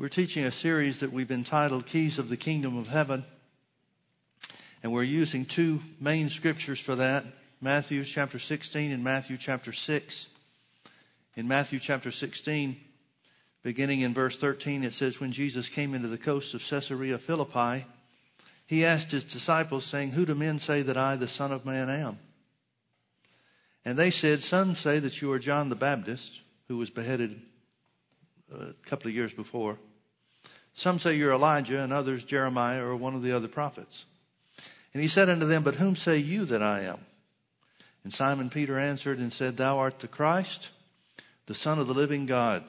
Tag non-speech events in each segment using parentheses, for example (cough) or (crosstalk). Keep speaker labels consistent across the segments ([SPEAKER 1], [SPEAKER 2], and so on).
[SPEAKER 1] We're teaching a series that we've entitled Keys of the Kingdom of Heaven. And we're using two main scriptures for that Matthew chapter 16 and Matthew chapter 6. In Matthew chapter 16, beginning in verse 13, it says, When Jesus came into the coast of Caesarea Philippi, he asked his disciples, saying, Who do men say that I, the Son of Man, am? And they said, Some say that you are John the Baptist, who was beheaded uh, a couple of years before. Some say you're Elijah, and others Jeremiah or one of the other prophets. And he said unto them, But whom say you that I am? And Simon Peter answered and said, Thou art the Christ, the Son of the living God.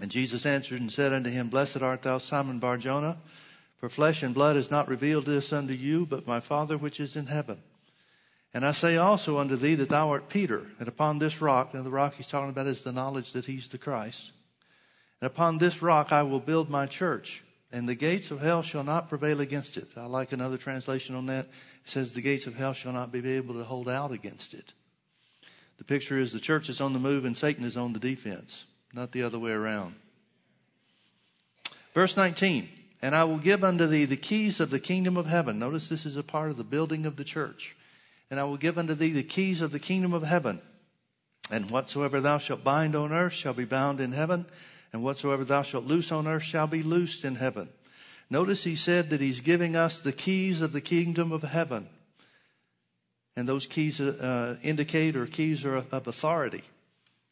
[SPEAKER 1] And Jesus answered and said unto him, Blessed art thou, Simon Barjona, for flesh and blood has not revealed this unto you, but my Father which is in heaven. And I say also unto thee that thou art Peter, and upon this rock, now the rock he's talking about is the knowledge that he's the Christ. And upon this rock I will build my church, and the gates of hell shall not prevail against it. I like another translation on that. It says, The gates of hell shall not be able to hold out against it. The picture is the church is on the move and Satan is on the defense, not the other way around. Verse 19, and I will give unto thee the keys of the kingdom of heaven. Notice this is a part of the building of the church and I will give unto thee the keys of the kingdom of heaven. And whatsoever thou shalt bind on earth shall be bound in heaven, and whatsoever thou shalt loose on earth shall be loosed in heaven. Notice he said that he's giving us the keys of the kingdom of heaven. And those keys uh, indicate or keys are of authority.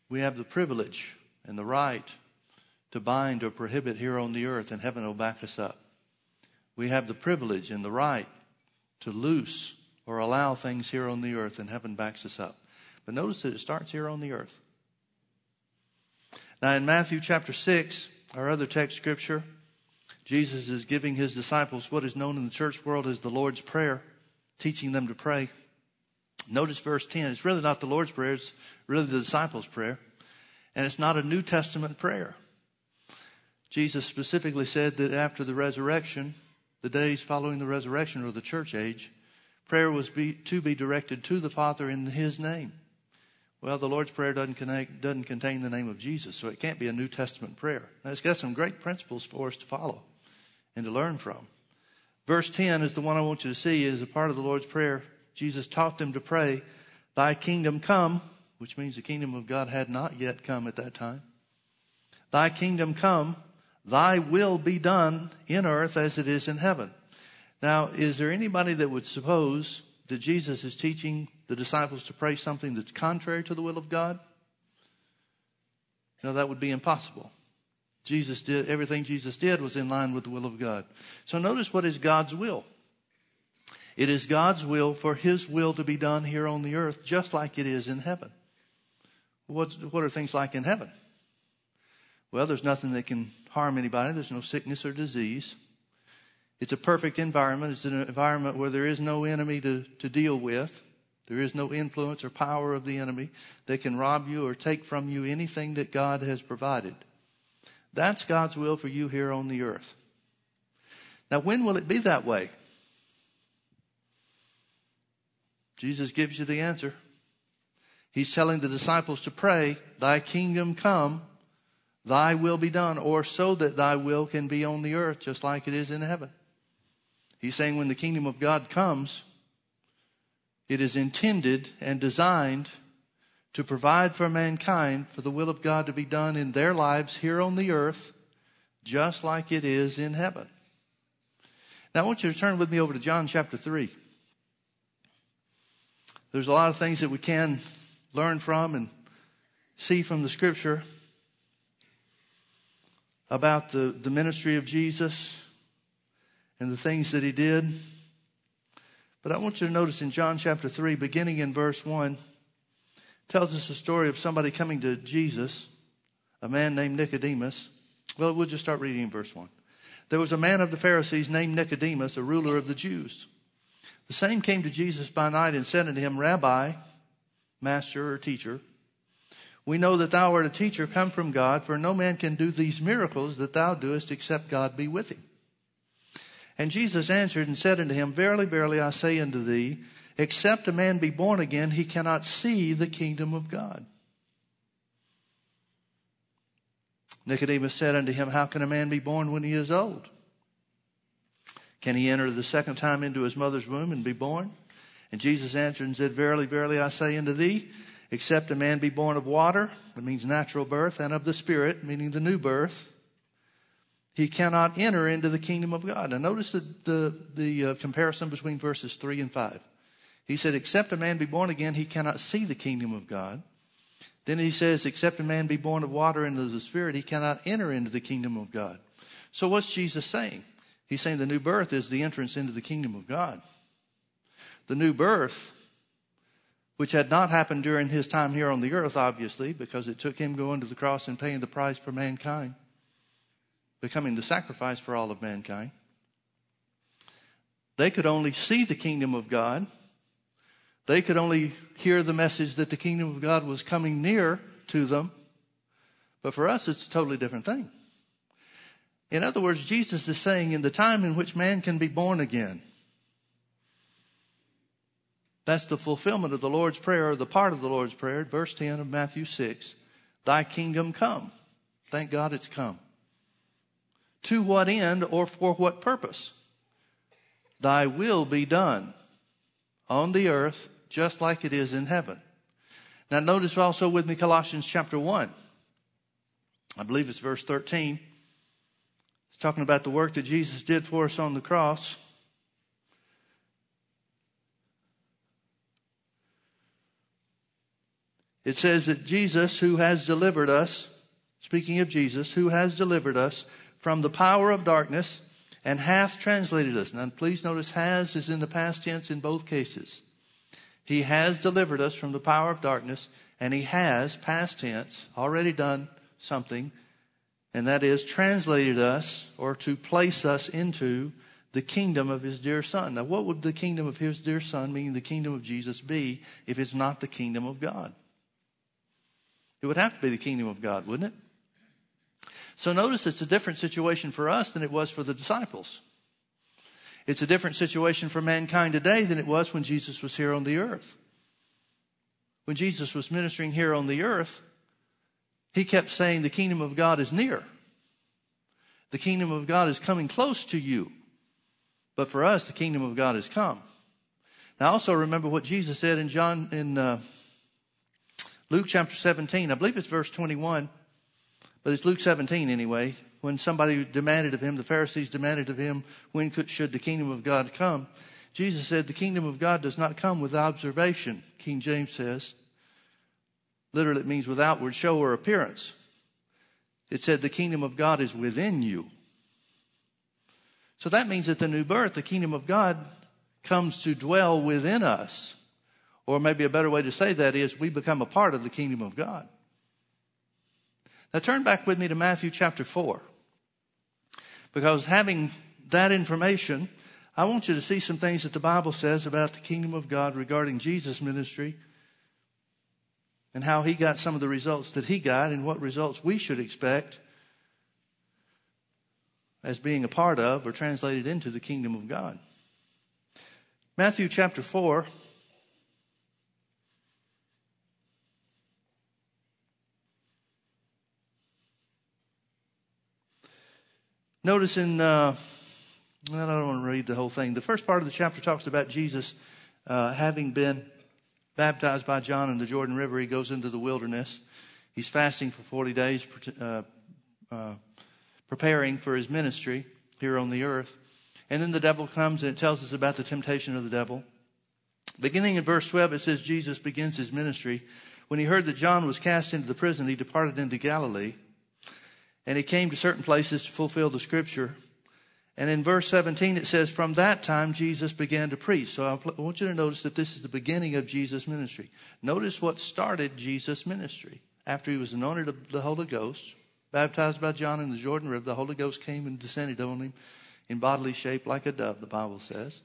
[SPEAKER 1] We have the privilege and the right to bind or prohibit here on the earth, and heaven will back us up. We have the privilege and the right to loose or allow things here on the earth, and heaven backs us up. But notice that it starts here on the earth. Now, in Matthew chapter 6, our other text scripture, Jesus is giving his disciples what is known in the church world as the Lord's Prayer, teaching them to pray. Notice verse 10. It's really not the Lord's Prayer, it's really the disciples' prayer. And it's not a New Testament prayer. Jesus specifically said that after the resurrection, the days following the resurrection or the church age, Prayer was be, to be directed to the Father in His name. Well, the Lord's Prayer doesn't, connect, doesn't contain the name of Jesus, so it can't be a New Testament prayer. Now, it's got some great principles for us to follow and to learn from. Verse 10 is the one I want you to see is a part of the Lord's Prayer. Jesus taught them to pray, Thy kingdom come, which means the kingdom of God had not yet come at that time. Thy kingdom come, thy will be done in earth as it is in heaven. Now, is there anybody that would suppose that Jesus is teaching the disciples to pray something that's contrary to the will of God? No, that would be impossible. Jesus did, everything Jesus did was in line with the will of God. So notice what is God's will. It is God's will for His will to be done here on the earth just like it is in heaven. What, what are things like in heaven? Well, there's nothing that can harm anybody. There's no sickness or disease. It's a perfect environment. It's an environment where there is no enemy to, to deal with. There is no influence or power of the enemy that can rob you or take from you anything that God has provided. That's God's will for you here on the earth. Now, when will it be that way? Jesus gives you the answer. He's telling the disciples to pray, Thy kingdom come, Thy will be done, or so that Thy will can be on the earth just like it is in heaven. He's saying when the kingdom of God comes, it is intended and designed to provide for mankind for the will of God to be done in their lives here on the earth, just like it is in heaven. Now, I want you to turn with me over to John chapter 3. There's a lot of things that we can learn from and see from the scripture about the, the ministry of Jesus and the things that he did. But I want you to notice in John chapter 3, beginning in verse 1, tells us a story of somebody coming to Jesus, a man named Nicodemus. Well, we'll just start reading in verse 1. There was a man of the Pharisees named Nicodemus, a ruler of the Jews. The same came to Jesus by night and said unto him, Rabbi, master or teacher, we know that thou art a teacher come from God, for no man can do these miracles that thou doest except God be with him. And Jesus answered and said unto him, Verily, verily, I say unto thee, except a man be born again, he cannot see the kingdom of God. Nicodemus said unto him, How can a man be born when he is old? Can he enter the second time into his mother's womb and be born? And Jesus answered and said, Verily, verily, I say unto thee, except a man be born of water, that means natural birth, and of the Spirit, meaning the new birth, he cannot enter into the kingdom of God. Now notice the, the, the uh, comparison between verses 3 and 5. He said, except a man be born again, he cannot see the kingdom of God. Then he says, except a man be born of water and of the Spirit, he cannot enter into the kingdom of God. So what's Jesus saying? He's saying the new birth is the entrance into the kingdom of God. The new birth, which had not happened during his time here on the earth, obviously, because it took him going to the cross and paying the price for mankind, becoming the sacrifice for all of mankind. They could only see the kingdom of God. They could only hear the message that the kingdom of God was coming near to them. But for us, it's a totally different thing. In other words, Jesus is saying in the time in which man can be born again, that's the fulfillment of the Lord's Prayer, or the part of the Lord's Prayer, verse 10 of Matthew 6. Thy kingdom come. Thank God it's come. To what end or for what purpose? Thy will be done on the earth just like it is in heaven. Now notice also with me Colossians chapter 1. I believe it's verse 13 It's talking about the work that Jesus did for us on the cross. It says that Jesus, who has delivered us, speaking of Jesus, who has delivered us from the power of darkness and hath translated us. Now, please notice has is in the past tense in both cases. He has delivered us from the power of darkness and he has, past tense, already done something and that is translated us or to place us into the kingdom of his dear son. Now, what would the kingdom of his dear son, meaning the kingdom of Jesus, be if it's not the kingdom of God? It would have to be the kingdom of God, wouldn't it? So notice it's a different situation for us than it was for the disciples. It's a different situation for mankind today than it was when Jesus was here on the earth. When Jesus was ministering here on the earth, he kept saying, The kingdom of God is near. The kingdom of God is coming close to you. But for us, the kingdom of God has come. Now, also remember what Jesus said in John, in uh, Luke chapter 17. I believe it's verse 21, but it's Luke 17 anyway. When somebody demanded of him, the Pharisees demanded of him, when could, should the kingdom of God come? Jesus said, The kingdom of God does not come with observation, King James says. Literally, it means with outward show or appearance. It said the kingdom of God is within you. So that means that the new birth, the kingdom of God, comes to dwell within us. Or maybe a better way to say that is we become a part of the kingdom of God. Now turn back with me to Matthew chapter 4. Because having that information, I want you to see some things that the Bible says about the kingdom of God regarding Jesus' ministry and how he got some of the results that he got and what results we should expect as being a part of or translated into the kingdom of God. Matthew chapter 4. Notice in, uh, I don't want to read the whole thing. The first part of the chapter talks about Jesus uh, having been baptized by John in the Jordan River, he goes into the wilderness. He's fasting for 40 days, uh, uh, preparing for his ministry here on the earth. And then the devil comes and it tells us about the temptation of the devil. Beginning in verse 12, it says Jesus begins his ministry. When he heard that John was cast into the prison, he departed into Galilee. And he came to certain places to fulfill the scripture. And in verse 17, it says, From that time, Jesus began to preach. So I want you to notice that this is the beginning of Jesus' ministry. Notice what started Jesus' ministry. After he was anointed of the Holy Ghost, baptized by John in the Jordan River, the Holy Ghost came and descended on him in bodily shape like a dove, the Bible says.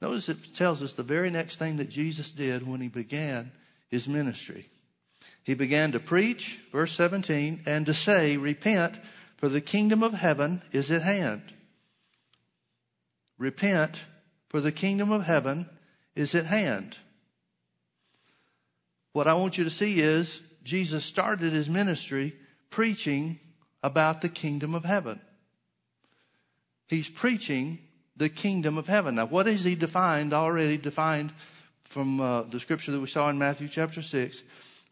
[SPEAKER 1] Notice it tells us the very next thing that Jesus did when he began his ministry. He began to preach, verse 17, and to say, Repent, for the kingdom of heaven is at hand. Repent, for the kingdom of heaven is at hand. What I want you to see is Jesus started his ministry preaching about the kingdom of heaven. He's preaching the kingdom of heaven. Now, what is he defined, already defined from uh, the scripture that we saw in Matthew chapter 6?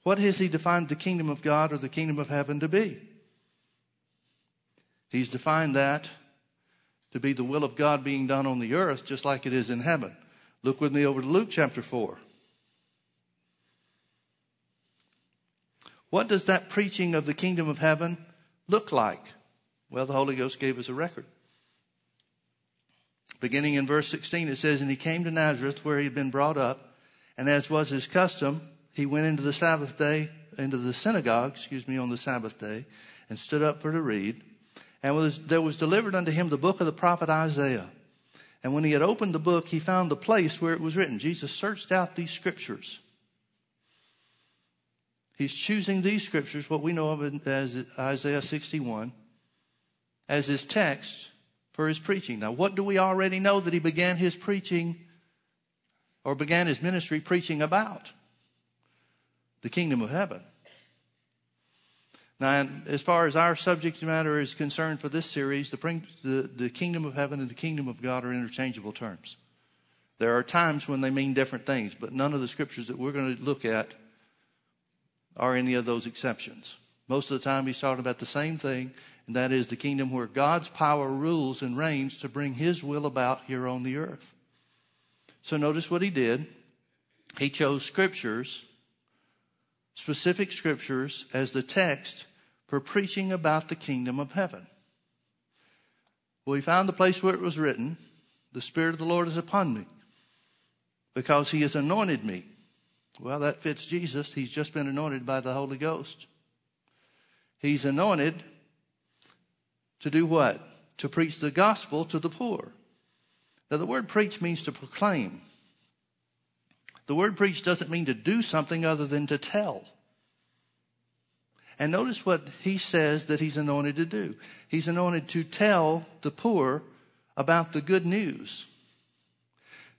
[SPEAKER 1] What has he defined the kingdom of God or the kingdom of heaven to be? He's defined that to be the will of God being done on the earth just like it is in heaven. Look with me over to Luke chapter 4. What does that preaching of the kingdom of heaven look like? Well, the Holy Ghost gave us a record. Beginning in verse 16, it says, And he came to Nazareth where he had been brought up, and as was his custom, he went into the Sabbath day, into the synagogue, excuse me, on the Sabbath day, and stood up for to read. And was, there was delivered unto him the book of the prophet Isaiah. And when he had opened the book, he found the place where it was written. Jesus searched out these scriptures. He's choosing these scriptures, what we know of as Isaiah 61, as his text for his preaching. Now, what do we already know that he began his preaching or began his ministry preaching about? The kingdom of heaven. Now, as far as our subject matter is concerned for this series, the, the, the kingdom of heaven and the kingdom of God are interchangeable terms. There are times when they mean different things, but none of the scriptures that we're going to look at are any of those exceptions. Most of the time, he's talking about the same thing, and that is the kingdom where God's power rules and reigns to bring his will about here on the earth. So notice what he did. He chose scriptures, specific scriptures, as the text for preaching about the kingdom of heaven. Well, he found the place where it was written, The Spirit of the Lord is upon me, because he has anointed me. Well, that fits Jesus. He's just been anointed by the Holy Ghost. He's anointed to do what? To preach the gospel to the poor. Now, the word preach means to proclaim. The word preach doesn't mean to do something other than to tell. And notice what he says that he's anointed to do. He's anointed to tell the poor about the good news.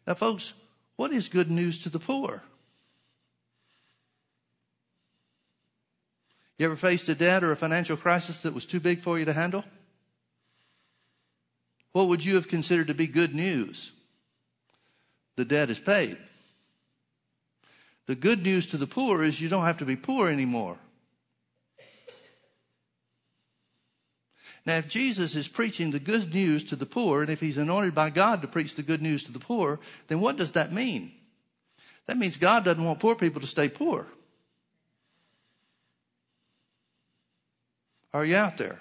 [SPEAKER 1] Now, folks, what is good news to the poor? You ever faced a debt or a financial crisis that was too big for you to handle? What would you have considered to be good news? The debt is paid. The good news to the poor is you don't have to be poor anymore. Now, if Jesus is preaching the good news to the poor, and if he's anointed by God to preach the good news to the poor, then what does that mean? That means God doesn't want poor people to stay poor. Are you out there?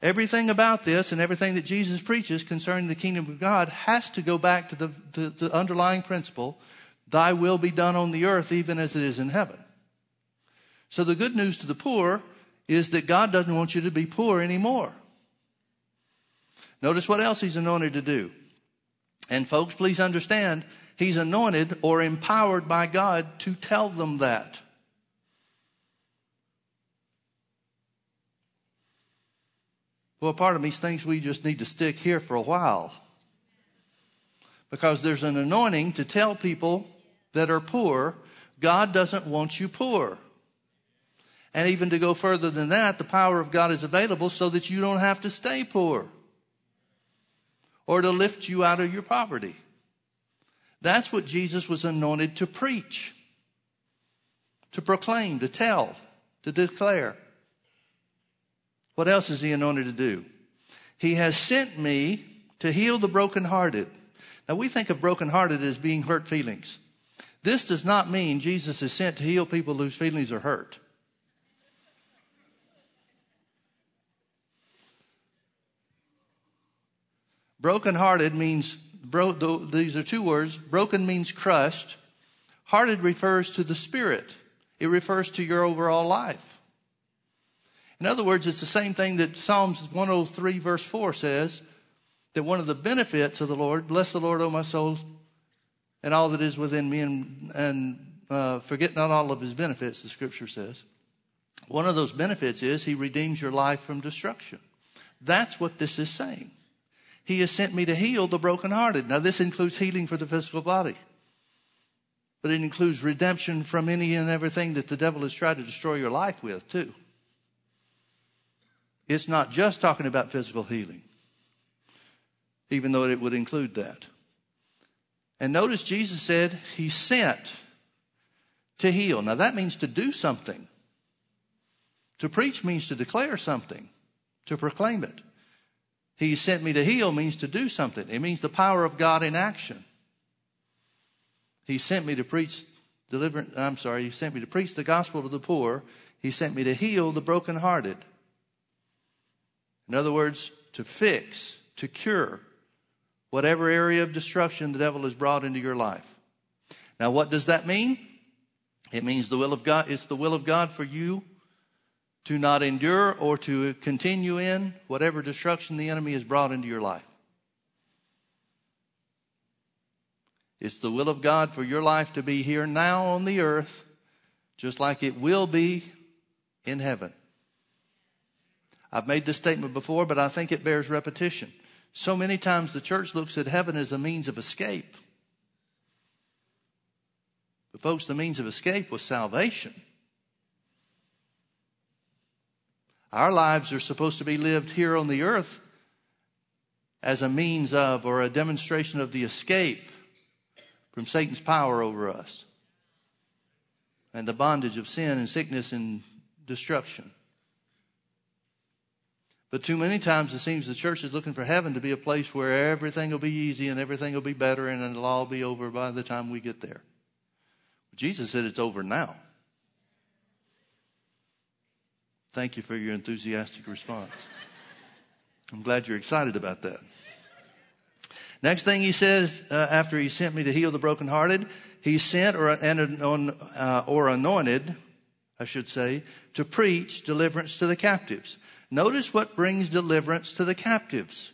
[SPEAKER 1] Everything about this and everything that Jesus preaches concerning the kingdom of God has to go back to the, the underlying principle Thy will be done on the earth even as it is in heaven. So the good news to the poor is that God doesn't want you to be poor anymore. Notice what else He's anointed to do. And folks, please understand, He's anointed or empowered by God to tell them that. Well, part of me thinks we just need to stick here for a while. Because there's an anointing to tell people that are poor, God doesn't want you poor. And even to go further than that, the power of God is available so that you don't have to stay poor or to lift you out of your poverty. That's what Jesus was anointed to preach, to proclaim, to tell, to declare. What else is he anointed to do? He has sent me to heal the brokenhearted. Now we think of brokenhearted as being hurt feelings. This does not mean Jesus is sent to heal people whose feelings are hurt. Brokenhearted means, bro, these are two words. Broken means crushed. Hearted refers to the spirit. It refers to your overall life. In other words, it's the same thing that Psalms 103 verse 4 says, that one of the benefits of the Lord, bless the Lord, O my soul, and all that is within me, and, and uh, forget not all of his benefits, the scripture says. One of those benefits is he redeems your life from destruction. That's what this is saying. He has sent me to heal the brokenhearted. Now, this includes healing for the physical body, but it includes redemption from any and everything that the devil has tried to destroy your life with, too. it's not just talking about physical healing, even though it would include that. And notice Jesus said he sent to heal. Now that means to do something. To preach means to declare something, to proclaim it. He sent me to heal means to do something. It means the power of God in action. He sent me to preach deliverance. I'm sorry. He sent me to preach the gospel to the poor. He sent me to heal the brokenhearted. In other words, to fix, to cure whatever area of destruction the devil has brought into your life. Now, what does that mean? It means the will of God, it's the will of God for you to not endure or to continue in whatever destruction the enemy has brought into your life. It's the will of God for your life to be here now on the earth, just like it will be in heaven. I've made this statement before, but I think it bears repetition. So many times the church looks at heaven as a means of escape. But, folks, the means of escape was salvation. Our lives are supposed to be lived here on the earth as a means of or a demonstration of the escape from Satan's power over us and the bondage of sin and sickness and destruction. But too many times it seems the church is looking for heaven to be a place where everything will be easy and everything will be better and it'll all be over by the time we get there. Jesus said it's over now. Thank you for your enthusiastic response. I'm glad you're excited about that. Next thing he says uh, after he sent me to heal the brokenhearted, he sent or, uh, or anointed, I should say, to preach deliverance to the captives. Notice what brings deliverance to the captives.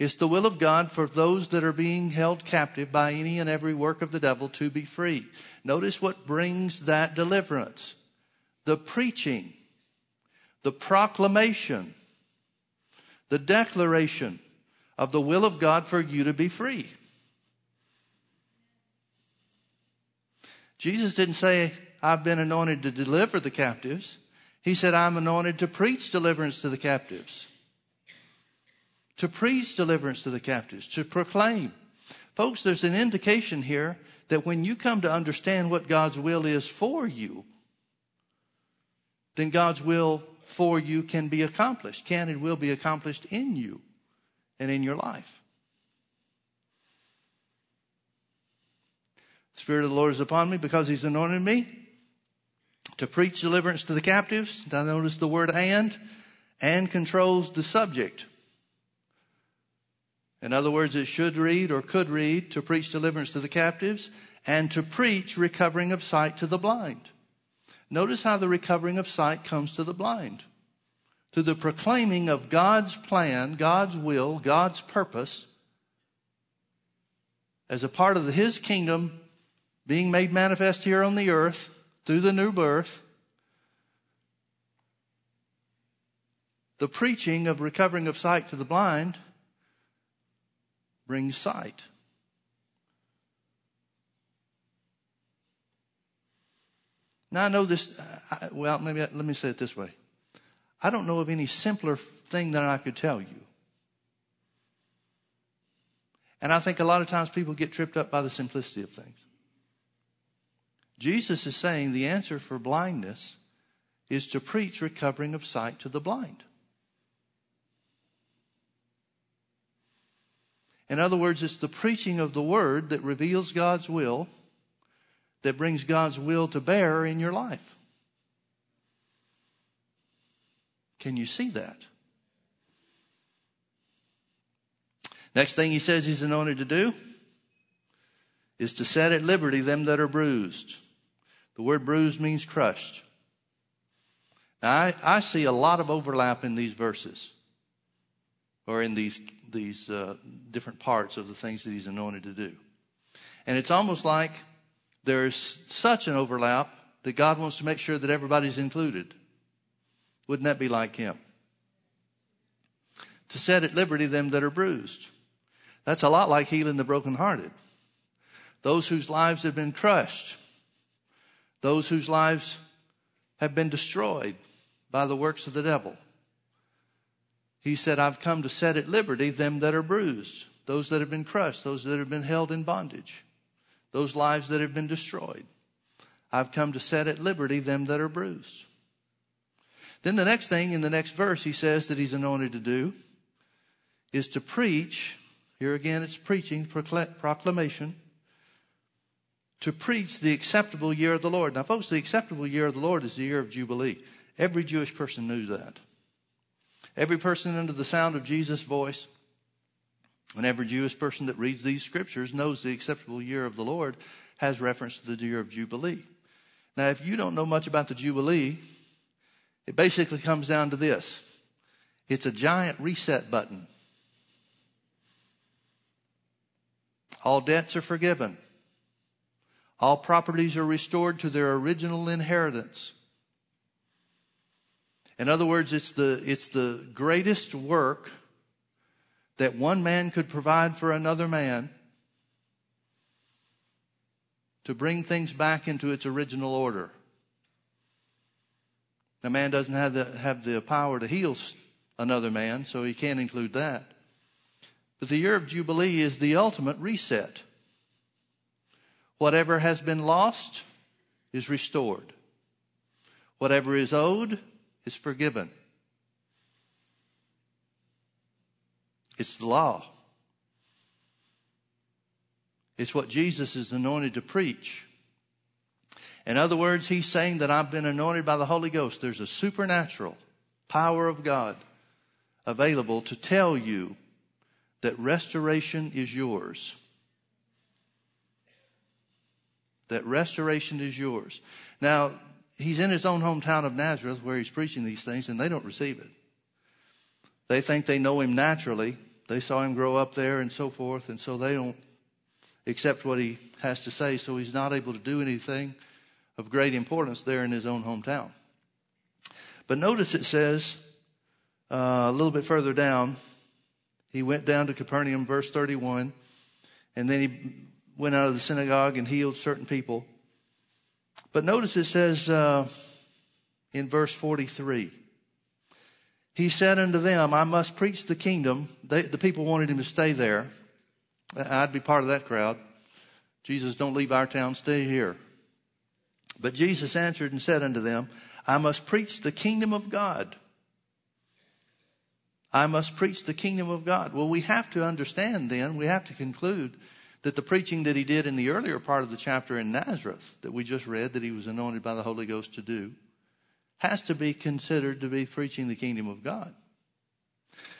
[SPEAKER 1] It's the will of God for those that are being held captive by any and every work of the devil to be free. Notice what brings that deliverance. The preaching, the proclamation, the declaration of the will of God for you to be free. Jesus didn't say, I've been anointed to deliver the captives. He said, I'm anointed to preach deliverance to the captives to preach deliverance to the captives, to proclaim. Folks, there's an indication here that when you come to understand what God's will is for you, then God's will for you can be accomplished, can and will be accomplished in you and in your life. Spirit of the Lord is upon me because He's anointed me to preach deliverance to the captives. Now notice the word and, and controls the subject. In other words, it should read or could read to preach deliverance to the captives and to preach recovering of sight to the blind. Notice how the recovering of sight comes to the blind. Through the proclaiming of God's plan, God's will, God's purpose, as a part of His kingdom being made manifest here on the earth through the new birth, the preaching of recovering of sight to the blind brings sight. Now I know this, uh, well, maybe let me say it this way. I don't know of any simpler thing that I could tell you. And I think a lot of times people get tripped up by the simplicity of things. Jesus is saying the answer for blindness is to preach recovering of sight to the blind. In other words, it's the preaching of the word that reveals God's will, that brings God's will to bear in your life. Can you see that? Next thing he says he's anointed to do is to set at liberty them that are bruised. The word bruised means crushed. Now, I, I see a lot of overlap in these verses or in these these uh, different parts of the things that he's anointed to do. And it's almost like there's such an overlap that God wants to make sure that everybody's included. Wouldn't that be like him? To set at liberty them that are bruised. That's a lot like healing the brokenhearted. Those whose lives have been crushed. Those whose lives have been destroyed by the works of the devil. He said, I've come to set at liberty them that are bruised, those that have been crushed, those that have been held in bondage, those lives that have been destroyed. I've come to set at liberty them that are bruised. Then the next thing in the next verse he says that he's anointed to do is to preach. Here again, it's preaching, proclamation. To preach the acceptable year of the Lord. Now, folks, the acceptable year of the Lord is the year of Jubilee. Every Jewish person knew that. Every person under the sound of Jesus' voice, and every Jewish person that reads these scriptures knows the acceptable year of the Lord has reference to the year of Jubilee. Now, if you don't know much about the Jubilee, it basically comes down to this it's a giant reset button. All debts are forgiven. All properties are restored to their original inheritance. In other words, it's the, it's the greatest work that one man could provide for another man to bring things back into its original order. The man doesn't have the, have the power to heal another man, so he can't include that. But the year of Jubilee is the ultimate reset. Whatever has been lost is restored. Whatever is owed is forgiven. It's the law. It's what Jesus is anointed to preach. In other words, he's saying that I've been anointed by the Holy Ghost. There's a supernatural power of God available to tell you that restoration is yours. That restoration is yours. Now, he's in his own hometown of Nazareth where he's preaching these things, and they don't receive it. They think they know him naturally. They saw him grow up there and so forth, and so they don't accept what he has to say, so he's not able to do anything of great importance there in his own hometown. But notice it says uh, a little bit further down, he went down to Capernaum, verse 31, and then he went out of the synagogue and healed certain people. But notice it says uh, in verse 43, he said unto them, I must preach the kingdom. They, the people wanted him to stay there. I'd be part of that crowd. Jesus, don't leave our town, stay here. But Jesus answered and said unto them, I must preach the kingdom of God. I must preach the kingdom of God. Well, we have to understand then, we have to conclude that the preaching that he did in the earlier part of the chapter in Nazareth that we just read that he was anointed by the Holy Ghost to do has to be considered to be preaching the kingdom of God.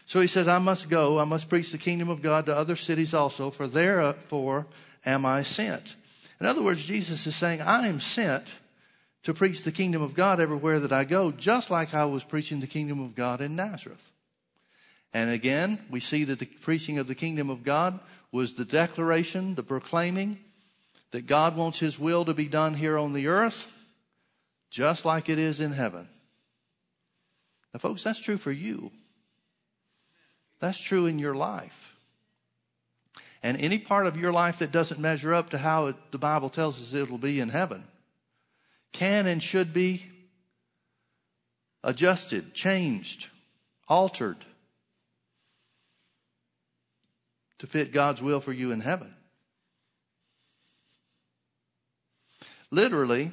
[SPEAKER 1] So he says, I must go, I must preach the kingdom of God to other cities also, for therefore am I sent. In other words, Jesus is saying, I am sent to preach the kingdom of God everywhere that I go, just like I was preaching the kingdom of God in Nazareth. And again, we see that the preaching of the kingdom of God was the declaration, the proclaiming that God wants his will to be done here on the earth, just like it is in heaven. Now, folks, that's true for you. That's true in your life. And any part of your life that doesn't measure up to how it, the Bible tells us it'll be in heaven can and should be adjusted, changed, altered to fit God's will for you in heaven. Literally,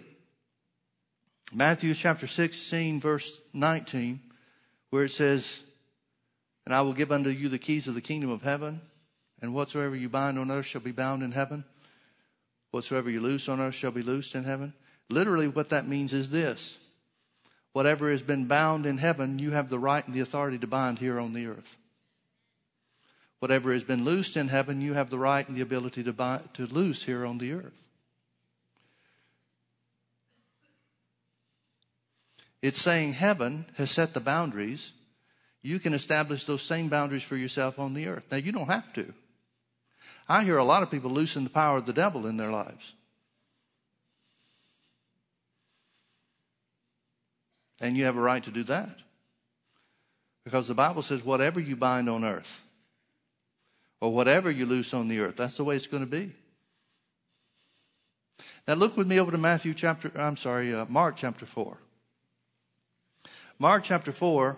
[SPEAKER 1] Matthew chapter 16, verse 19, where it says, And I will give unto you the keys of the kingdom of heaven. And whatsoever you bind on earth shall be bound in heaven. Whatsoever you loose on earth shall be loosed in heaven. Literally, what that means is this whatever has been bound in heaven, you have the right and the authority to bind here on the earth. Whatever has been loosed in heaven, you have the right and the ability to, bind, to loose here on the earth. It's saying heaven has set the boundaries. You can establish those same boundaries for yourself on the earth. Now, you don't have to. I hear a lot of people loosen the power of the devil in their lives. And you have a right to do that. Because the Bible says, whatever you bind on earth, or whatever you loose on the earth, that's the way it's going to be. Now look with me over to Matthew chapter, I'm sorry, uh, Mark chapter 4. Mark chapter 4,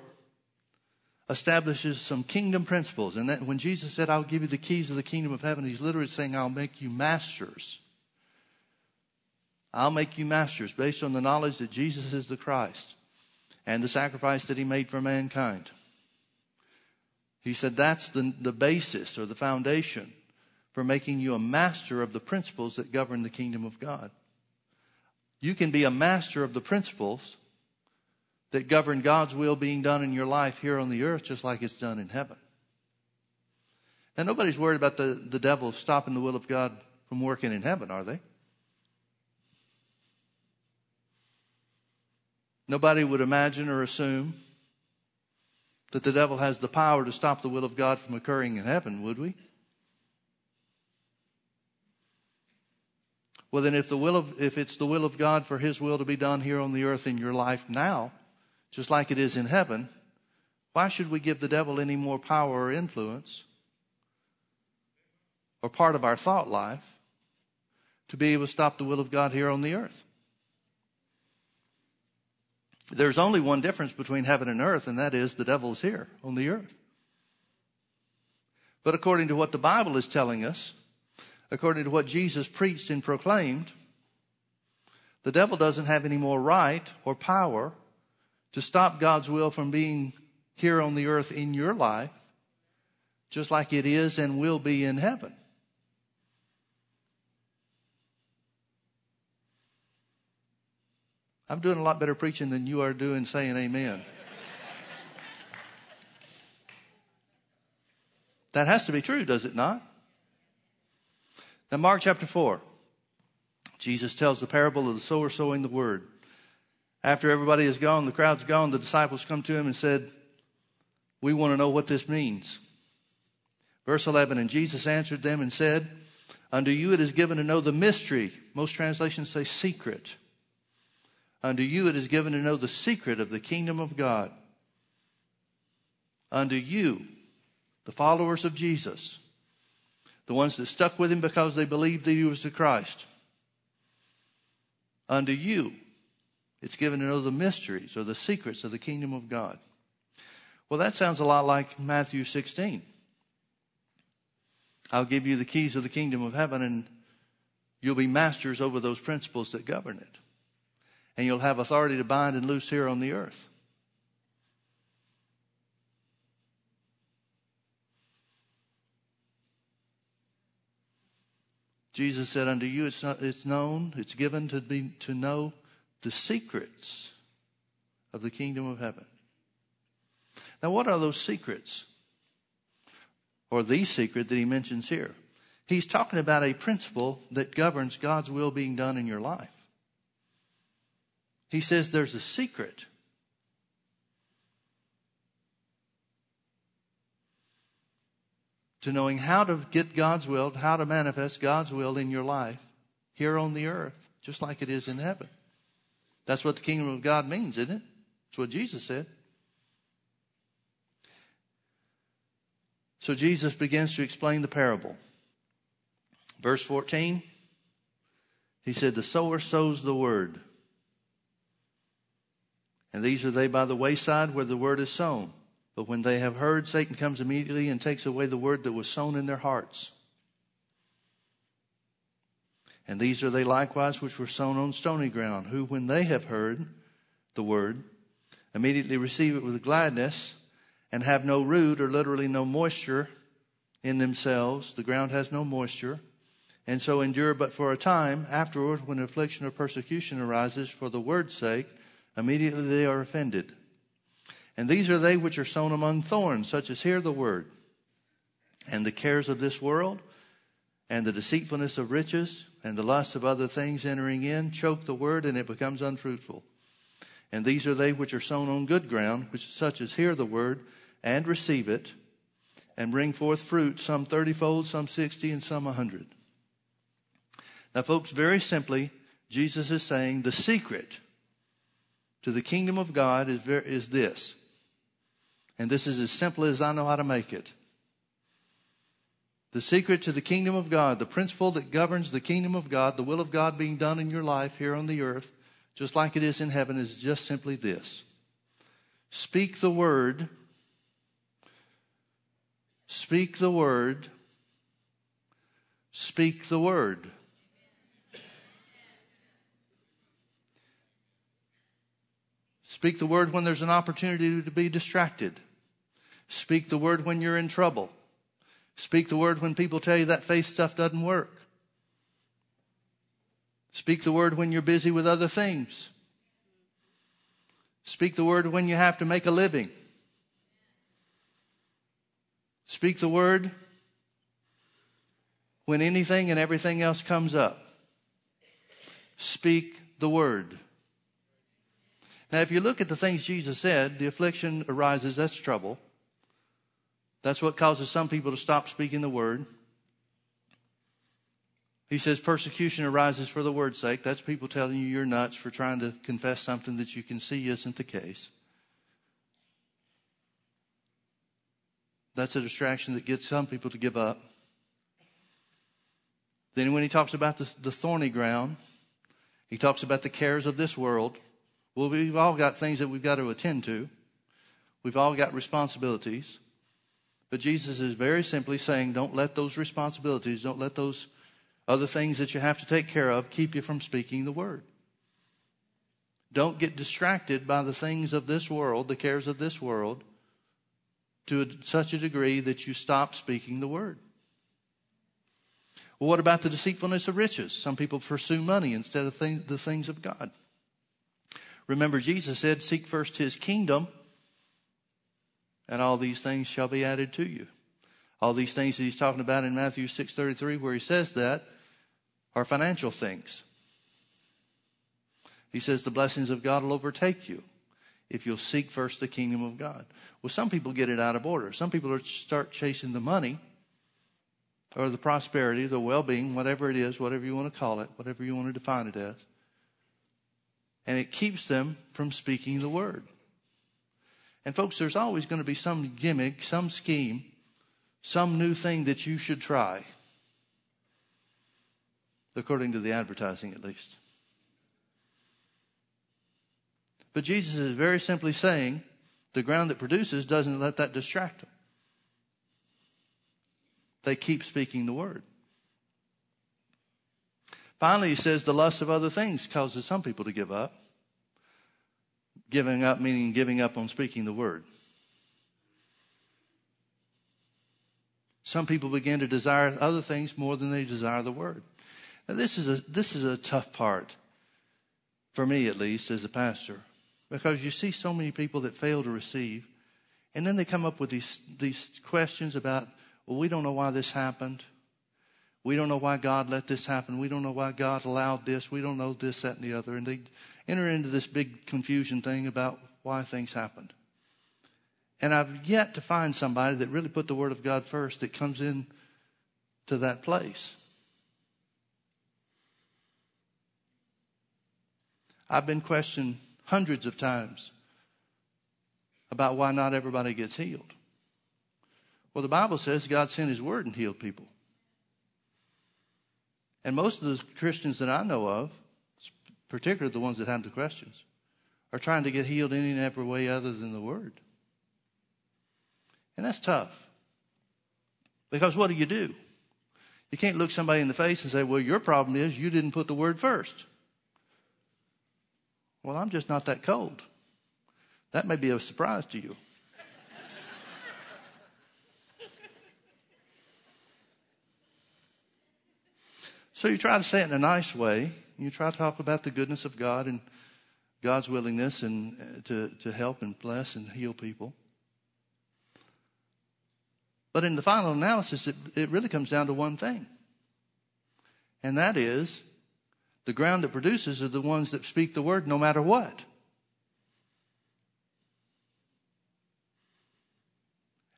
[SPEAKER 1] establishes some kingdom principles. And that when Jesus said, I'll give you the keys of the kingdom of heaven, he's literally saying, I'll make you masters. I'll make you masters based on the knowledge that Jesus is the Christ and the sacrifice that he made for mankind. He said that's the, the basis or the foundation for making you a master of the principles that govern the kingdom of God. You can be a master of the principles that govern God's will being done in your life here on the earth just like it's done in heaven. Now, nobody's worried about the, the devil stopping the will of God from working in heaven, are they? Nobody would imagine or assume that the devil has the power to stop the will of God from occurring in heaven, would we? Well, then, if the will of, if it's the will of God for His will to be done here on the earth in your life now, just like it is in heaven, why should we give the devil any more power or influence or part of our thought life to be able to stop the will of God here on the earth? There's only one difference between heaven and earth, and that is the devil is here on the earth. But according to what the Bible is telling us, according to what Jesus preached and proclaimed, the devil doesn't have any more right or power to stop God's will from being here on the earth in your life, just like it is and will be in heaven. I'm doing a lot better preaching than you are doing saying amen. that has to be true, does it not? Now, Mark chapter 4, Jesus tells the parable of the sower sowing the word. After everybody is gone, the crowd's gone, the disciples come to him and said, We want to know what this means. Verse 11, and Jesus answered them and said, Unto you it is given to know the mystery. Most translations say secret. Unto you it is given to know the secret of the kingdom of God. Unto you, the followers of Jesus, the ones that stuck with him because they believed that he was the Christ. Unto you, it's given to know the mysteries or the secrets of the kingdom of God. Well, that sounds a lot like Matthew 16. I'll give you the keys of the kingdom of heaven and you'll be masters over those principles that govern it. And you'll have authority to bind and loose here on the earth. Jesus said, Unto you it's, not, it's known, it's given to, be, to know the secrets of the kingdom of heaven. Now, what are those secrets? Or the secret that he mentions here? He's talking about a principle that governs God's will being done in your life. He says there's a secret. To knowing how to get God's will, how to manifest God's will in your life here on the earth, just like it is in heaven. That's what the kingdom of God means, isn't it? That's what Jesus said. So Jesus begins to explain the parable. Verse 14, he said, The sower sows the word. And these are they by the wayside where the word is sown. But when they have heard, Satan comes immediately and takes away the word that was sown in their hearts. And these are they likewise which were sown on stony ground, who, when they have heard the word, immediately receive it with gladness and have no root or literally no moisture in themselves. The ground has no moisture. And so endure but for a time. Afterward, when affliction or persecution arises for the word's sake, immediately they are offended. And these are they which are sown among thorns, such as hear the word. And the cares of this world and the deceitfulness of riches and the lust of other things entering in choke the word and it becomes unfruitful. And these are they which are sown on good ground, which such as hear the word and receive it and bring forth fruit, some thirtyfold, some sixty, and some a hundred. Now, folks, very simply, Jesus is saying the secret to the kingdom of God is, is this. And this is as simple as I know how to make it. The secret to the kingdom of God, the principle that governs the kingdom of God, the will of God being done in your life here on the earth, just like it is in heaven, is just simply this Speak the word Speak the word. Speak the word. Speak the word when there's an opportunity to be distracted. Speak the word when you're in trouble. Speak the word when people tell you that faith stuff doesn't work. Speak the word when you're busy with other things. Speak the word when you have to make a living. Speak the word when anything and everything else comes up. Speak the word. Now, if you look at the things Jesus said, the affliction arises, that's trouble. That's what causes some people to stop speaking the word. He says persecution arises for the word's sake. That's people telling you you're nuts for trying to confess something that you can see isn't the case. That's a distraction that gets some people to give up. Then when he talks about the, the thorny ground, he talks about the cares of this world. Well, we've all got things that we've got to attend to. We've all got responsibilities. But Jesus is very simply saying, don't let those responsibilities, don't let those other things that you have to take care of keep you from speaking the word. Don't get distracted by the things of this world, the cares of this world, to such a degree that you stop speaking the word. Well, what about the deceitfulness of riches? Some people pursue money instead of the things of God. Remember, Jesus said, Seek first his kingdom, and all these things shall be added to you. All these things that he's talking about in Matthew 6.33, where he says that, are financial things. He says the blessings of God will overtake you if you'll seek first the kingdom of God. Well, some people get it out of order. Some people start chasing the money or the prosperity, the well being, whatever it is, whatever you want to call it, whatever you want to define it as. And it keeps them from speaking the word. And folks, there's always going to be some gimmick, some scheme, some new thing that you should try according to the advertising at least. But Jesus is very simply saying the ground that produces doesn't let that distract them. They keep speaking the word. Finally, he says the lust of other things causes some people to give up. Giving up meaning giving up on speaking the word. Some people begin to desire other things more than they desire the word. Now, this is a, this is a tough part for me, at least, as a pastor, because you see so many people that fail to receive, and then they come up with these, these questions about, well, we don't know why this happened. We don't know why God let this happen. We don't know why God allowed this. We don't know this, that, and the other. And they enter into this big confusion thing about why things happened. And I've yet to find somebody that really put the Word of God first that comes in to that place. I've been questioned hundreds of times about why not everybody gets healed. Well, the Bible says God sent His Word and healed people. And most of the Christians that I know of, particularly the ones that have the questions, are trying to get healed any and every way other than the Word. And that's tough. Because what do you do? You can't look somebody in the face and say, well, your problem is you didn't put the Word first. Well, I'm just not that cold. That may be a surprise to you. (laughs) so you try to say it in a nice way. You try to talk about the goodness of God and God's willingness and uh, to, to help and bless and heal people. But in the final analysis, it, it really comes down to one thing. And that is the ground that produces are the ones that speak the word no matter what.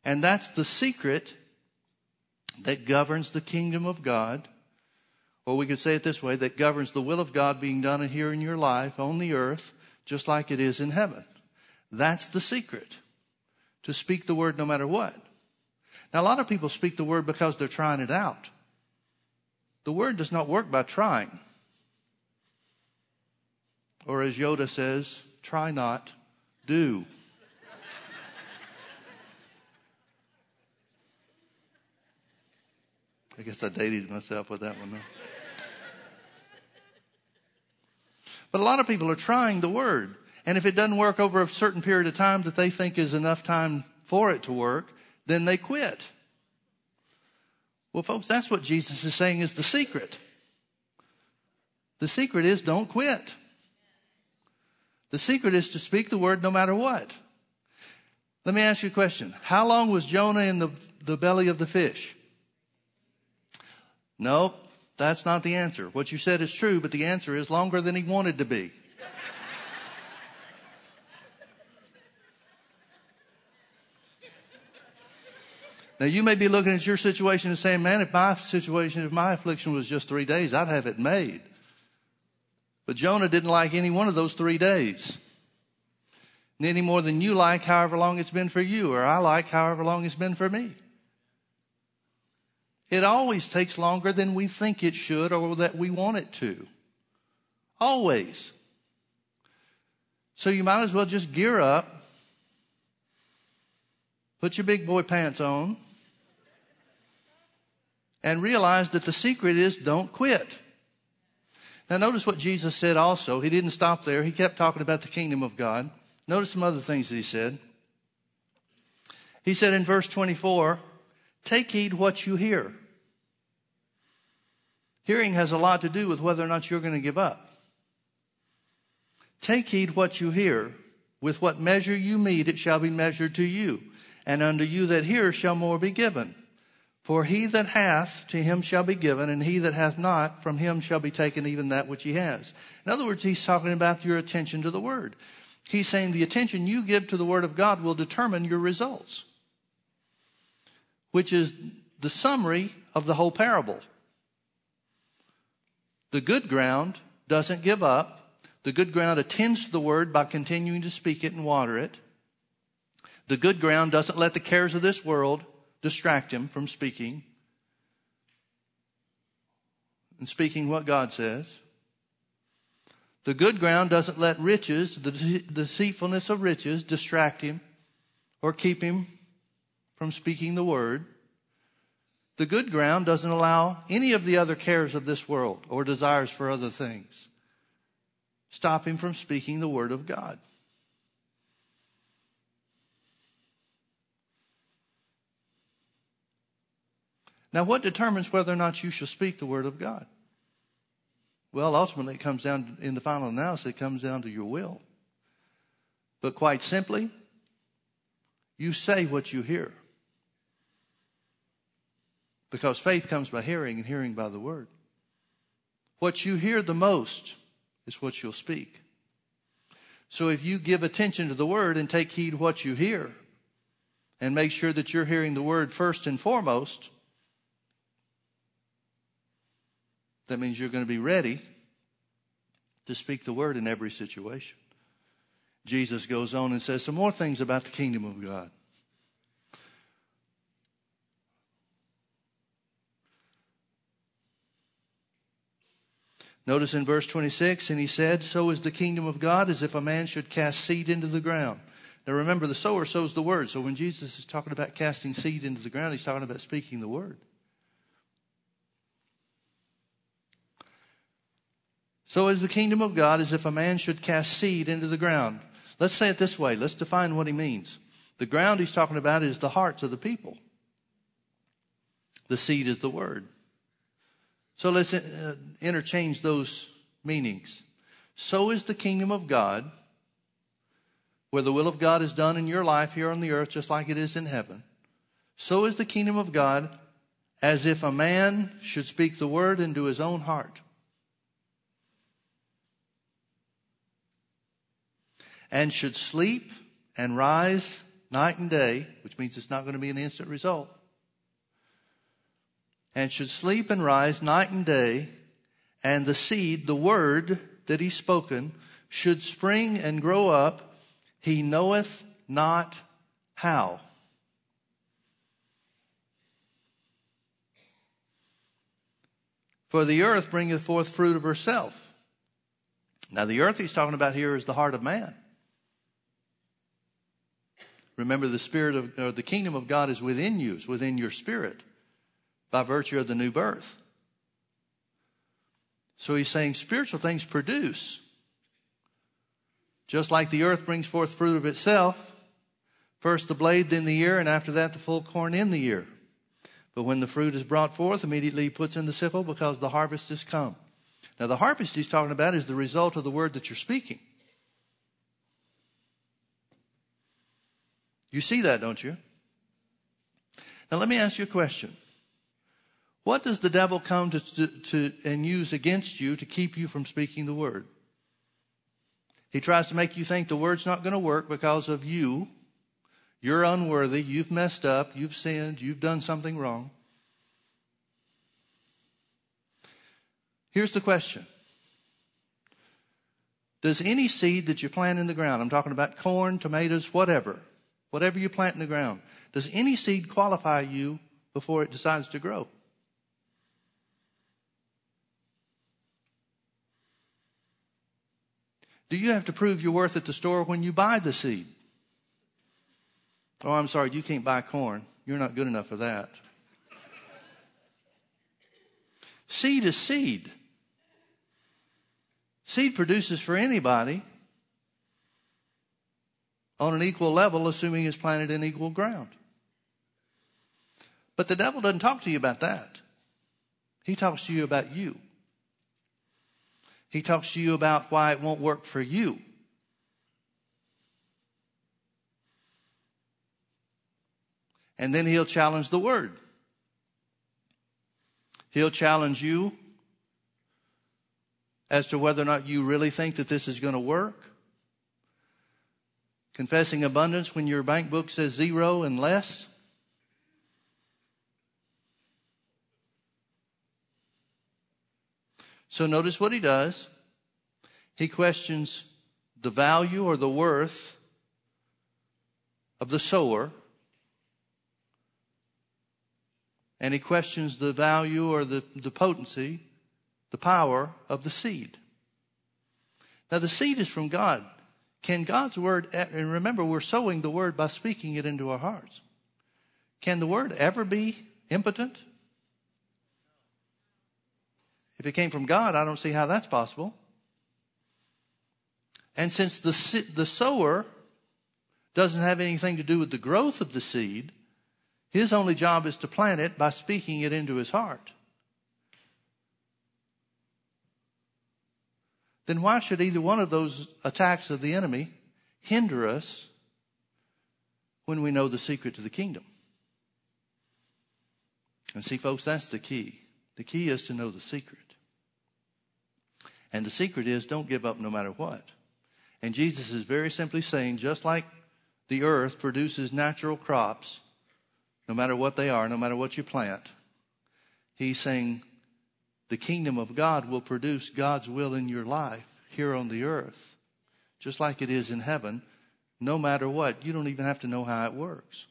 [SPEAKER 1] And that's the secret that governs the kingdom of God. Or we could say it this way that governs the will of God being done here in your life on the earth, just like it is in heaven. That's the secret to speak the word no matter what. Now, a lot of people speak the word because they're trying it out. The word does not work by trying. Or as Yoda says, try not, do. (laughs) I guess I dated myself with that one. Though. But a lot of people are trying the word. And if it doesn't work over a certain period of time that they think is enough time for it to work, then they quit. Well, folks, that's what Jesus is saying is the secret. The secret is don't quit. The secret is to speak the word no matter what. Let me ask you a question. How long was Jonah in the, the belly of the fish? Nope, that's not the answer. What you said is true, but the answer is longer than he wanted to be. Now you may be looking at your situation and saying, man, if my situation, if my affliction was just three days, I'd have it made. But Jonah didn't like any one of those three days. Any more than you like however long it's been for you, or I like however long it's been for me. It always takes longer than we think it should or that we want it to. Always. So you might as well just gear up, put your big boy pants on, and realize that the secret is don't quit. Now notice what Jesus said also. He didn't stop there. He kept talking about the kingdom of God. Notice some other things that he said. He said in verse 24, take heed what you hear. Hearing has a lot to do with whether or not you're going to give up. Take heed what you hear. With what measure you mete, it shall be measured to you. And unto you that hear shall more be given. For he that hath, to him shall be given, and he that hath not, from him shall be taken even that which he has. In other words, he's talking about your attention to the word. He's saying the attention you give to the word of God will determine your results, which is the summary of the whole parable. The good ground doesn't give up. The good ground attends to the word by continuing to speak it and water it. The good ground doesn't let the cares of this world distract him from speaking and speaking what God says. The good ground doesn't let riches, the deceitfulness of riches, distract him or keep him from speaking the word. The good ground doesn't allow any of the other cares of this world or desires for other things stop him from speaking the word of God. Now, what determines whether or not you shall speak the word of God? Well, ultimately, it comes down, in the final analysis, it comes down to your will. But quite simply, you say what you hear. Because faith comes by hearing and hearing by the word. What you hear the most is what you'll speak. So if you give attention to the word and take heed what you hear and make sure that you're hearing the word first and foremost, That means you're going to be ready to speak the word in every situation. Jesus goes on and says some more things about the kingdom of God. Notice in verse 26, and he said, So is the kingdom of God as if a man should cast seed into the ground. Now remember, the sower sows the word. So when Jesus is talking about casting seed into the ground, he's talking about speaking the word. So is the kingdom of God as if a man should cast seed into the ground. Let's say it this way. Let's define what he means. The ground he's talking about is the hearts of the people. The seed is the word. So let's uh, interchange those meanings. So is the kingdom of God, where the will of God is done in your life here on the earth, just like it is in heaven. So is the kingdom of God as if a man should speak the word into his own heart. and should sleep and rise night and day, which means it's not going to be an instant result, and should sleep and rise night and day, and the seed, the word that he's spoken, should spring and grow up, he knoweth not how. For the earth bringeth forth fruit of herself. Now, the earth he's talking about here is the heart of man. Remember, the spirit of or the kingdom of God is within you, it's within your spirit. By virtue of the new birth. So he's saying spiritual things produce. Just like the earth brings forth fruit of itself, first the blade, then the ear, and after that the full corn in the ear. But when the fruit is brought forth, immediately he puts in the sickle because the harvest is come. Now, the harvest he's talking about is the result of the word that you're speaking. You see that, don't you? Now, let me ask you a question. What does the devil come to, to, to, and use against you to keep you from speaking the word? He tries to make you think the word's not going to work because of you. You're unworthy. You've messed up. You've sinned. You've done something wrong. Here's the question. Does any seed that you plant in the ground, I'm talking about corn, tomatoes, whatever, whatever you plant in the ground, does any seed qualify you before it decides to grow? Do you have to prove your worth at the store when you buy the seed? Oh, I'm sorry, you can't buy corn. You're not good enough for that. seed is seed. Seed produces for anybody on an equal level, assuming it's planted in equal ground. But the devil doesn't talk to you about that. He talks to you about you. He talks to you about why it won't work for you. And then he'll challenge the word. He'll challenge you as to whether or not you really think that this is going to work. Confessing abundance when your bank book says zero and less. So notice what he does. He questions the value or the worth of the sower. And he questions the value or the, the potency, the power of the seed. Now, the seed is from God. Can God's word, and remember, we're sowing the word by speaking it into our hearts. Can the word ever be impotent? If it came from God, I don't see how that's possible. And since the, the sower doesn't have anything to do with the growth of the seed, his only job is to plant it by speaking it into his heart. Then why should either one of those attacks of the enemy hinder us when we know the secret to the kingdom? And see, folks, that's the key. The key is to know the secret. And the secret is don't give up no matter what. And Jesus is very simply saying, just like the earth produces natural crops, no matter what they are, no matter what you plant, he's saying the kingdom of God will produce God's will in your life here on the earth, just like it is in heaven, no matter what. You don't even have to know how it works.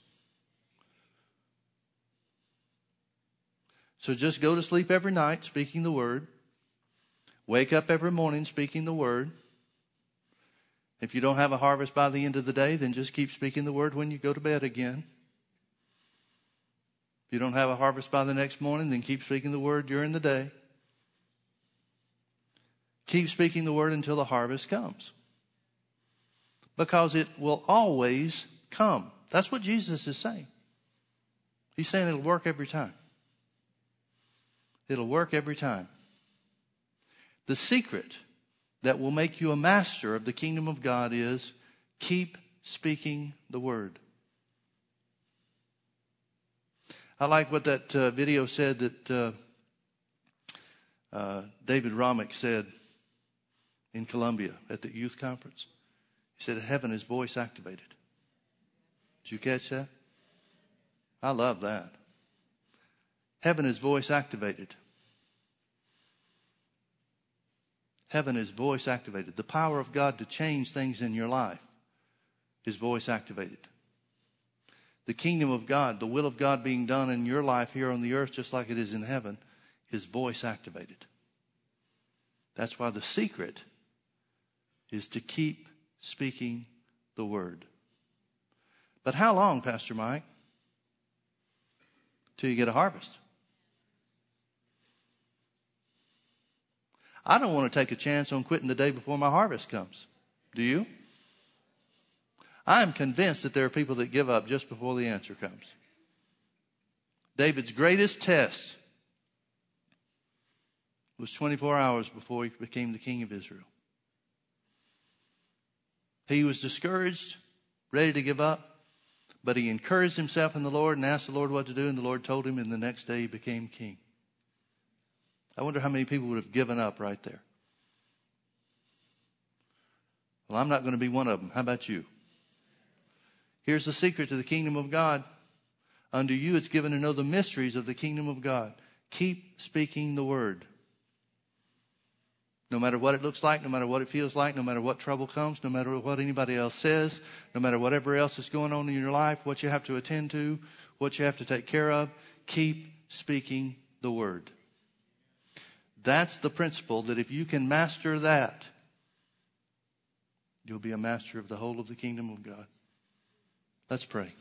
[SPEAKER 1] So just go to sleep every night speaking the word. Wake up every morning speaking the word. If you don't have a harvest by the end of the day, then just keep speaking the word when you go to bed again. If you don't have a harvest by the next morning, then keep speaking the word during the day. Keep speaking the word until the harvest comes. Because it will always come. That's what Jesus is saying. He's saying it'll work every time. It'll work every time. The secret that will make you a master of the kingdom of God is keep speaking the word. I like what that uh, video said that uh, uh, David Romick said in Columbia at the youth conference. He said, Heaven is voice activated. Did you catch that? I love that. Heaven is voice activated. Heaven is voice activated. The power of God to change things in your life is voice activated. The kingdom of God, the will of God being done in your life here on the earth, just like it is in heaven, is voice activated. That's why the secret is to keep speaking the word. But how long, Pastor Mike? Till you get a harvest. I don't want to take a chance on quitting the day before my harvest comes. Do you? I am convinced that there are people that give up just before the answer comes. David's greatest test was 24 hours before he became the king of Israel. He was discouraged, ready to give up, but he encouraged himself in the Lord and asked the Lord what to do, and the Lord told him, and the next day he became king. I wonder how many people would have given up right there. Well, I'm not going to be one of them. How about you? Here's the secret to the kingdom of God. Unto you it's given to know the mysteries of the kingdom of God. Keep speaking the word. No matter what it looks like, no matter what it feels like, no matter what trouble comes, no matter what anybody else says, no matter whatever else is going on in your life, what you have to attend to, what you have to take care of, keep speaking the word. That's the principle that if you can master that, you'll be a master of the whole of the kingdom of God. Let's pray.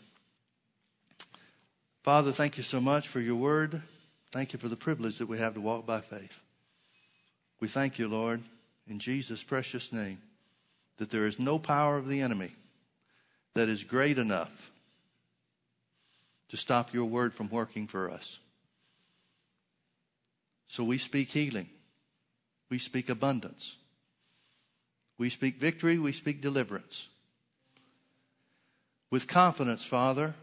[SPEAKER 1] Father, thank you so much for your word. Thank you for the privilege that we have to walk by faith. We thank you, Lord, in Jesus' precious name, that there is no power of the enemy that is great enough to stop your word from working for us. So we speak healing. We speak abundance. We speak victory. We speak deliverance. With confidence, Father,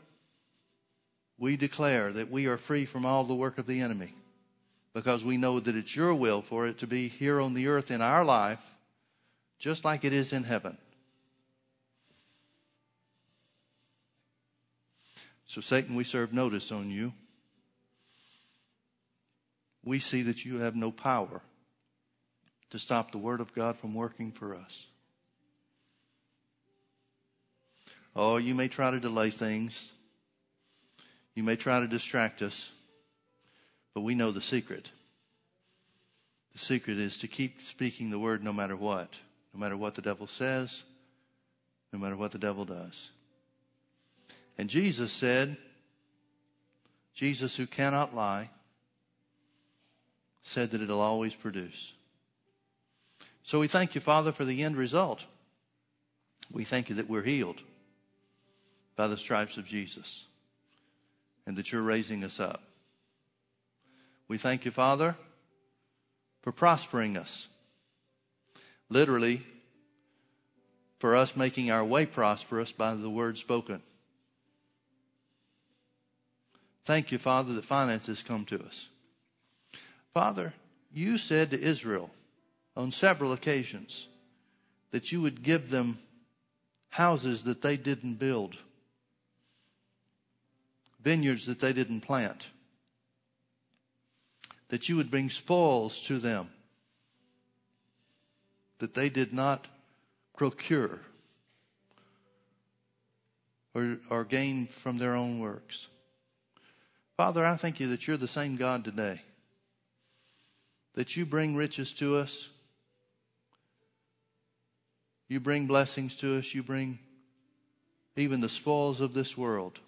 [SPEAKER 1] we declare that we are free from all the work of the enemy because we know that it's your will for it to be here on the earth in our life just like it is in heaven. So, Satan, we serve notice on you. We see that you have no power to stop the Word of God from working for us. Oh, you may try to delay things. You may try to distract us, but we know the secret. The secret is to keep speaking the word no matter what, no matter what the devil says, no matter what the devil does. And Jesus said, Jesus who cannot lie, said that it'll always produce. So we thank you, Father, for the end result. We thank you that we're healed by the stripes of Jesus and that you're raising us up. We thank you, Father, for prospering us. Literally, for us making our way prosperous by the word spoken. Thank you, Father, that finances come to us. Father, you said to Israel on several occasions that you would give them houses that they didn't build vineyards that they didn't plant. That you would bring spoils to them that they did not procure or, or gain from their own works. Father, I thank you that you're the same God today. That you bring riches to us. You bring blessings to us. You bring even the spoils of this world.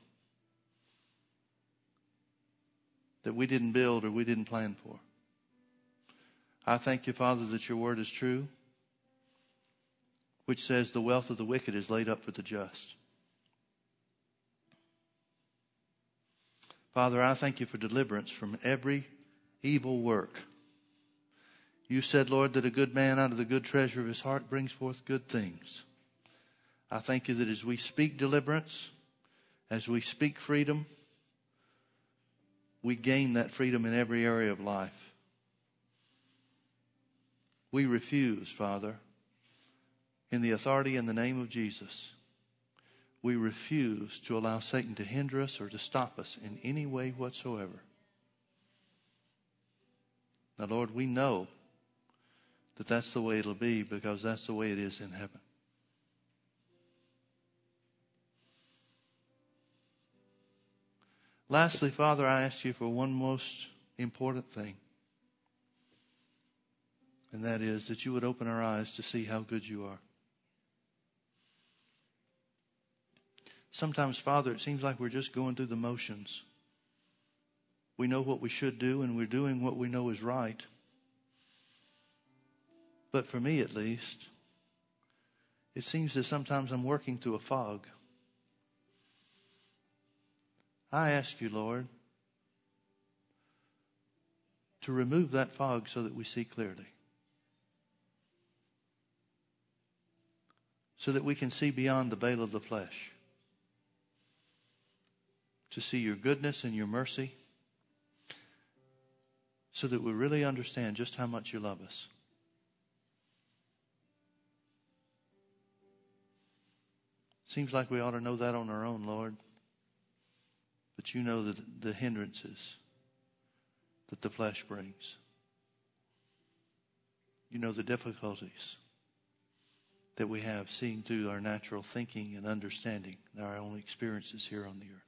[SPEAKER 1] that we didn't build or we didn't plan for. I thank you, Father, that your word is true, which says the wealth of the wicked is laid up for the just. Father, I thank you for deliverance from every evil work. You said, Lord, that a good man out of the good treasure of his heart brings forth good things. I thank you that as we speak deliverance, as we speak freedom, we gain that freedom in every area of life. We refuse, Father, in the authority and the name of Jesus, we refuse to allow Satan to hinder us or to stop us in any way whatsoever. Now, Lord, we know that that's the way it'll be because that's the way it is in heaven. Lastly, Father, I ask you for one most important thing. And that is that you would open our eyes to see how good you are. Sometimes, Father, it seems like we're just going through the motions. We know what we should do, and we're doing what we know is right. But for me at least, it seems that sometimes I'm working through a fog. I ask you, Lord, to remove that fog so that we see clearly. So that we can see beyond the veil of the flesh. To see your goodness and your mercy. So that we really understand just how much you love us. Seems like we ought to know that on our own, Lord. But you know the, the hindrances that the flesh brings. You know the difficulties that we have seeing through our natural thinking and understanding and our own experiences here on the earth.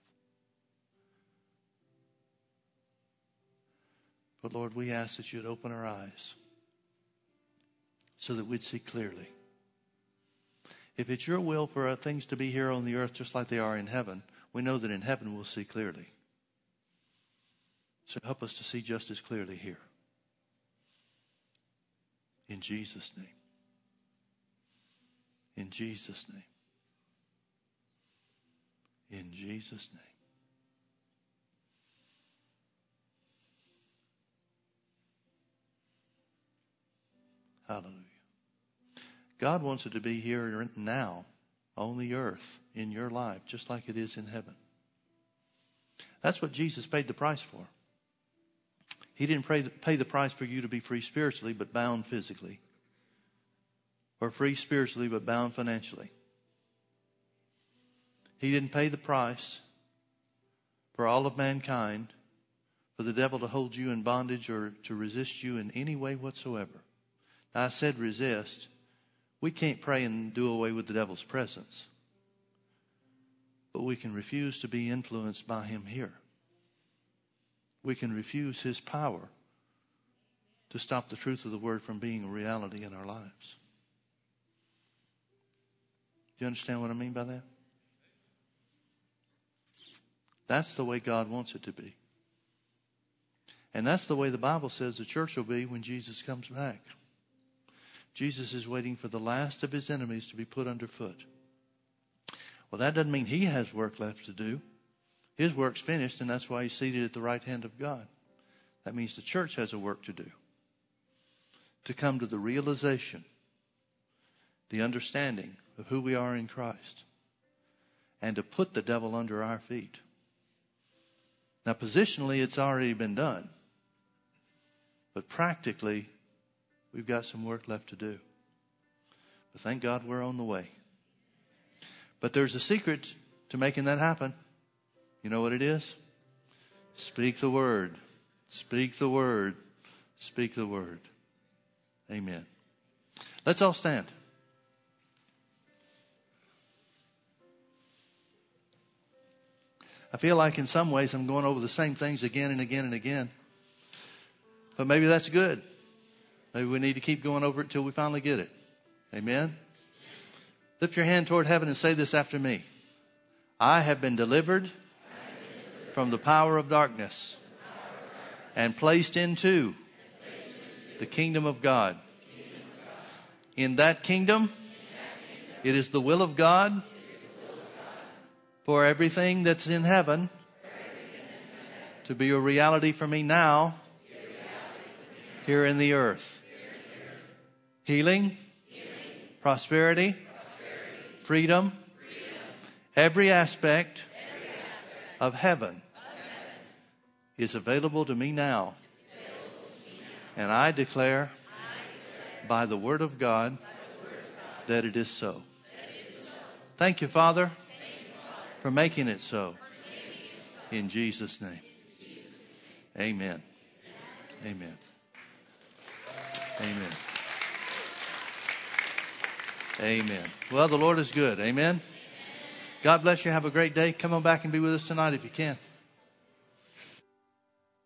[SPEAKER 1] But Lord, we ask that you'd open our eyes so that we'd see clearly. If it's your will for things to be here on the earth just like they are in heaven, we know that in heaven we'll see clearly. So help us to see just as clearly here. In Jesus' name. In Jesus' name. In Jesus' name. Hallelujah. God wants it to be here now on the earth in your life, just like it is in heaven. That's what Jesus paid the price for. He didn't pay the, price for you to be free spiritually, but bound physically. Or free spiritually, but bound financially. He didn't pay the price for all of mankind for the devil to hold you in bondage or to resist you in any way whatsoever. I said resist. We can't pray and do away with the devil's presence. But we can refuse to be influenced by him here. We can refuse his power to stop the truth of the word from being a reality in our lives. Do you understand what I mean by that? That's the way God wants it to be. And that's the way the Bible says the church will be when Jesus comes back. Jesus is waiting for the last of his enemies to be put underfoot. Well, that doesn't mean he has work left to do. His work's finished, and that's why he's seated at the right hand of God. That means the church has a work to do to come to the realization, the understanding of who we are in Christ, and to put the devil under our feet. Now, positionally, it's already been done, but practically, we've got some work left to do. But thank God we're on the way. But there's a secret to making that happen. You know what it is? Speak the word. Speak the word. Speak the word. Amen. Let's all stand. I feel like in some ways I'm going over the same things again and again and again. But maybe that's good. Maybe we need to keep going over it till we finally get it. Amen. Lift your hand toward heaven and say this after me. I have been delivered from the power of darkness and placed into the kingdom of God. In that kingdom, it is the will of God for everything that's in heaven to be a reality for me now here in the earth. Healing, prosperity, freedom, every aspect of heaven is available to me now. And I declare by the word of God that it is so. Thank you, Father, for making it so. In Jesus' name. Amen. Amen. Amen. Amen. Well, the Lord is good. Amen. God bless you. Have a great day. Come on back and be with us tonight if you can.